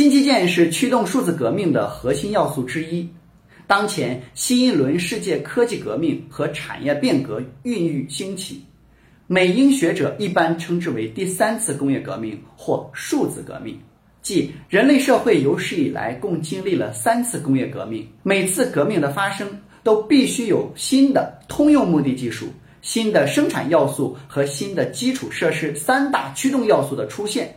新基建是驱动数字革命的核心要素之一。当前，新一轮世界科技革命和产业变革孕育兴起，美英学者一般称之为第三次工业革命或数字革命。即人类社会有史以来共经历了三次工业革命，每次革命的发生都必须有新的通用目的技术、新的生产要素和新的基础设施三大驱动要素的出现。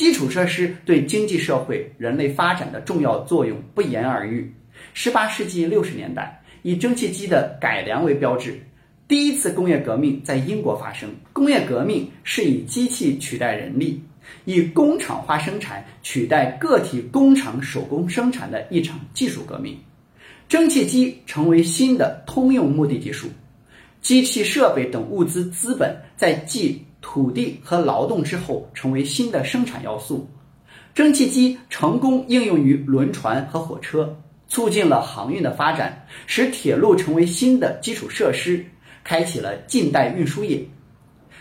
基础设施对经济社会、人类发展的重要作用不言而喻。十八世纪六十年代，以蒸汽机的改良为标志，第一次工业革命在英国发生。工业革命是以机器取代人力。以工厂化生产取代个体工厂手工生产的一场技术革命，蒸汽机成为新的通用目的技术，机器设备等物资资本在继土地和劳动之后成为新的生产要素，蒸汽机成功应用于轮船和火车，促进了航运的发展，使铁路成为新的基础设施，开启了近代运输业。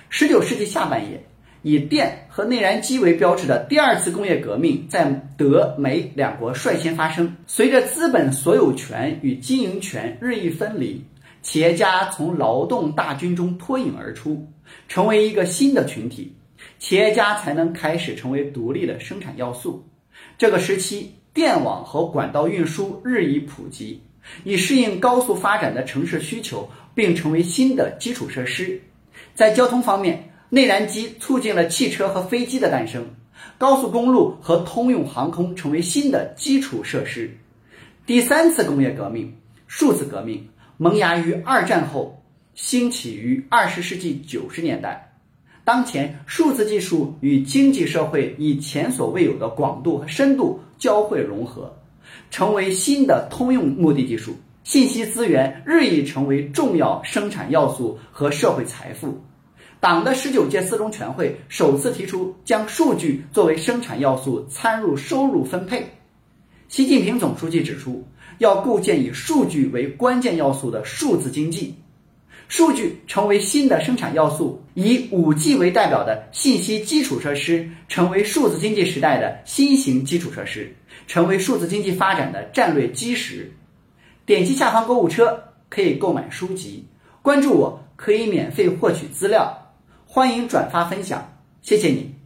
十九世纪下半叶。以电和内燃机为标志的第二次工业革命在德美两国率先发生。随着资本所有权与经营权日益分离，企业家从劳动大军中脱颖而出，成为一个新的群体，企业家才能开始成为独立的生产要素。这个时期，电网和管道运输日益普及，以适应高速发展的城市需求，并成为新的基础设施。在交通方面，内燃机促进了汽车和飞机的诞生，高速公路和通用航空成为新的基础设施。第三次工业革命——数字革命，萌芽于二战后，兴起于二十世纪九十年代。当前，数字技术与经济社会以前所未有的广度和深度交汇融合，成为新的通用目的技术。信息资源日益成为重要生产要素和社会财富。党的十九届四中全会首次提出将数据作为生产要素参入收入分配。习近平总书记指出，要构建以数据为关键要素的数字经济，数据成为新的生产要素，以五 G 为代表的信息基础设施成为数字经济时代的新型基础设施，成为数字经济发展的战略基石。点击下方购物车可以购买书籍，关注我可以免费获取资料。欢迎转发分享，谢谢你。